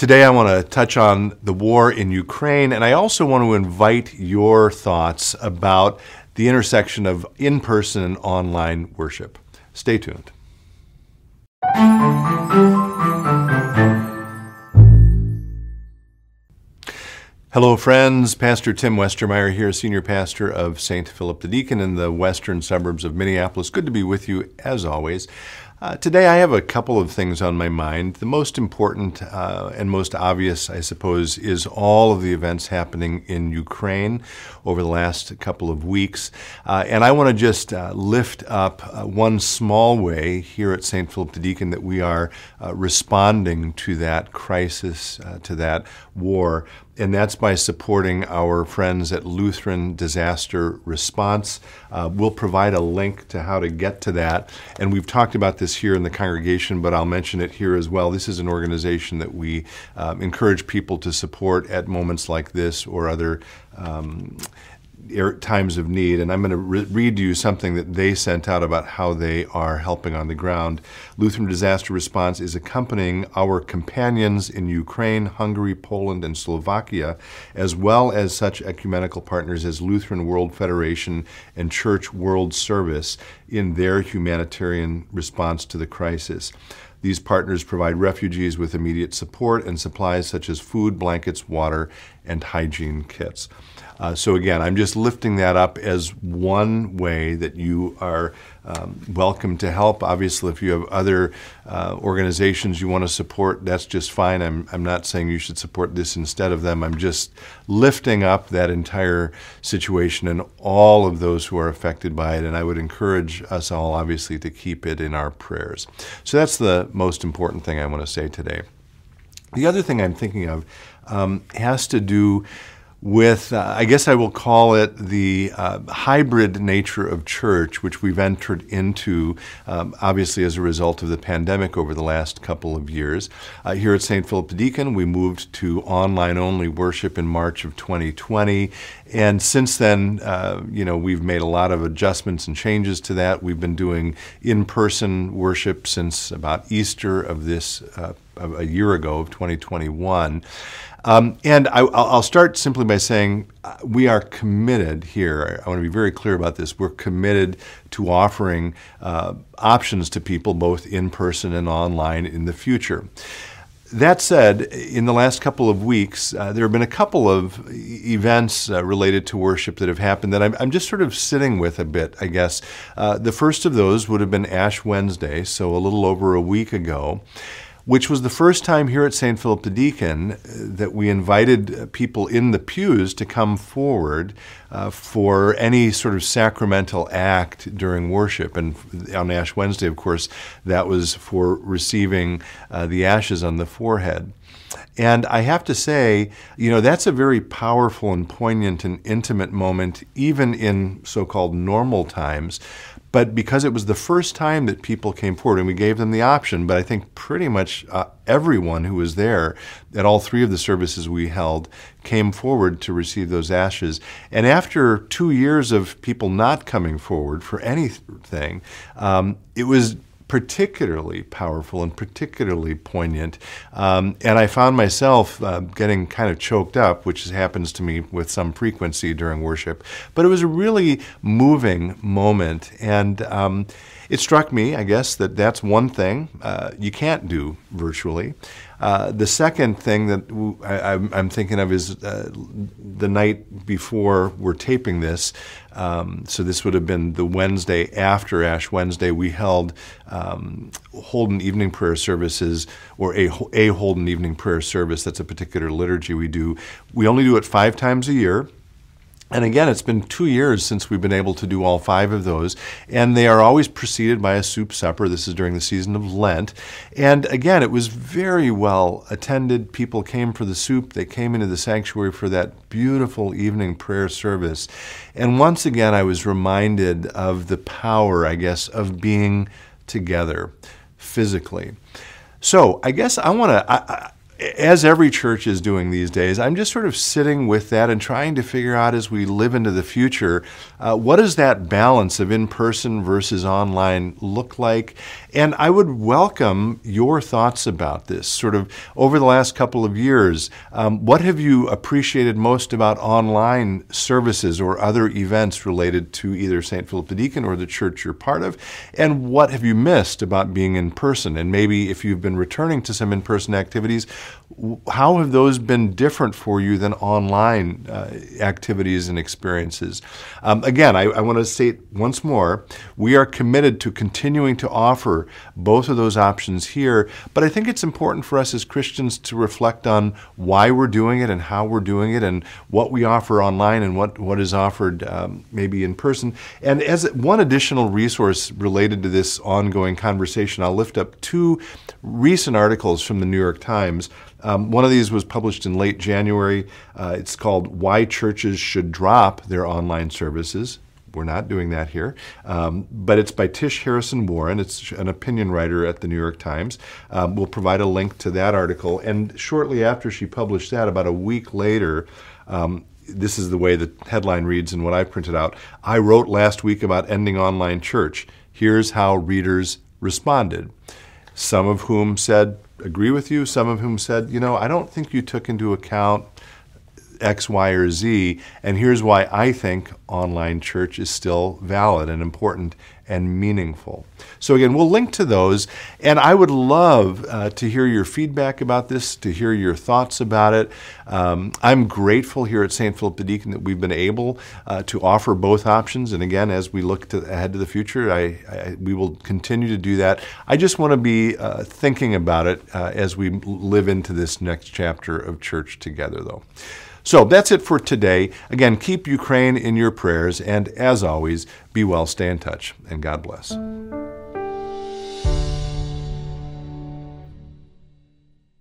Today, I want to touch on the war in Ukraine, and I also want to invite your thoughts about the intersection of in person and online worship. Stay tuned. Hello, friends. Pastor Tim Westermeyer here, Senior Pastor of St. Philip the Deacon in the western suburbs of Minneapolis. Good to be with you as always. Uh, today, I have a couple of things on my mind. The most important uh, and most obvious, I suppose, is all of the events happening in Ukraine over the last couple of weeks. Uh, and I want to just uh, lift up uh, one small way here at St. Philip the Deacon that we are uh, responding to that crisis, to that war and that's by supporting our friends at Lutheran Disaster Response. Uh, we'll provide a link to how to get to that. And we've talked about this here in the congregation, but I'll mention it here as well. This is an organization that we um, encourage people to support at moments like this or other. Um, times of need. And I'm going to re- read you something that they sent out about how they are helping on the ground. Lutheran Disaster Response is accompanying our companions in Ukraine, Hungary, Poland, and Slovakia, as well as such ecumenical partners as Lutheran World Federation and Church World Service in their humanitarian response to the crisis. These partners provide refugees with immediate support and supplies such as food, blankets, water, and hygiene kits. Uh, so again, I'm just lifting that up as one way that you are um, welcome to help. Obviously, if you have other uh, organizations you want to support, that's just fine. I'm, I'm not saying you should support this instead of them. I'm just lifting up that entire situation and all of those who are affected by it. And I would encourage us all, obviously, to keep it in our prayers. So that's the most important thing I want to say today. The other thing I'm thinking of um, has to do with, uh, I guess I will call it the uh, hybrid nature of church, which we've entered into, um, obviously as a result of the pandemic over the last couple of years. Uh, here at St. Philip Deacon, we moved to online only worship in March of 2020. And since then, uh, you know, we've made a lot of adjustments and changes to that. We've been doing in person worship since about Easter of this, uh, a year ago of 2021. Um, and I, will start simply by saying uh, we are committed here. I want to be very clear about this. We're committed to offering uh, options to people both in person and online in the future. That said, in the last couple of weeks, uh, there have been a couple of events uh, related to worship that have happened that I'm, I'm, just sort of sitting with a bit, I guess. Uh, the first of those would have been Ash Wednesday, so a little over a week ago which was the first time here at St. Philip the Deacon uh, that we invited uh, people in the pews to come forward uh, for any sort of sacramental act during worship. And on Ash Wednesday, of course, that was for receiving uh, the ashes on the forehead. And I have to say, you know, that's a very powerful and poignant and intimate moment, even in so called normal times. But because it was the first time that people came forward, and we gave them the option, but I think pretty much uh, everyone who was there at all three of the services we held came forward to receive those ashes. And after two years of people not coming forward for anything, um, it was particularly powerful and particularly poignant. Um, and I found myself uh, getting kind of choked up, which happens to me with some frequency during worship. But it was a really moving moment. And um, it struck me, I guess, that that's one thing uh, you can't do virtually. Uh, the second thing that I, am thinking of is uh, the night before we're taping this. Um, so this would have been the Wednesday after Ash Wednesday. We held um, Holden evening prayer services, or a, a Holden evening prayer service. That's a particular liturgy we do. We only do it five times a year. And again, it's been two years since we've been able to do all five of those. And they are always preceded by a soup supper. This is during the season of Lent. And again, it was very well attended. People came for the soup, they came into the sanctuary for that beautiful evening prayer service. And once again, I was reminded of the power, I guess, of being together physically. So I guess I want to as every church is doing these days, I'm just sort of sitting with that and trying to figure out as we live into the future, uh, what does that balance of in person versus online look like? And I would welcome your thoughts about this. Sort of over the last couple of years, um, what have you appreciated most about online services or other events related to either St. Philip the Deacon or the church you're part of? And what have you missed about being in person? And maybe if you've been returning to some in person activities, how have those been different for you than online uh, activities and experiences? Um, again, I, I want to state once more we are committed to continuing to offer both of those options here, but I think it's important for us as Christians to reflect on why we're doing it and how we're doing it and what we offer online and what, what is offered um, maybe in person. And as one additional resource related to this ongoing conversation, I'll lift up two recent articles from the New York Times. Um, one of these was published in late January. Uh, it's called Why Churches Should Drop Their Online Services. We're not doing that here. Um, but it's by Tish Harrison Warren. It's an opinion writer at the New York Times. Um, we'll provide a link to that article. And shortly after she published that, about a week later, um, this is the way the headline reads and what I printed out. I wrote last week about ending online church. Here's how readers responded. Some of whom said, agree with you, some of whom said, you know, I don't think you took into account X, Y, or Z. And here's why I think online church is still valid and important and meaningful. So, again, we'll link to those. And I would love uh, to hear your feedback about this, to hear your thoughts about it. Um, I'm grateful here at St. Philip the Deacon that we've been able uh, to offer both options. And again, as we look to, ahead to the future, I, I, we will continue to do that. I just want to be uh, thinking about it uh, as we live into this next chapter of church together, though. So that's it for today. Again, keep Ukraine in your prayers, and as always, be well, stay in touch, and God bless.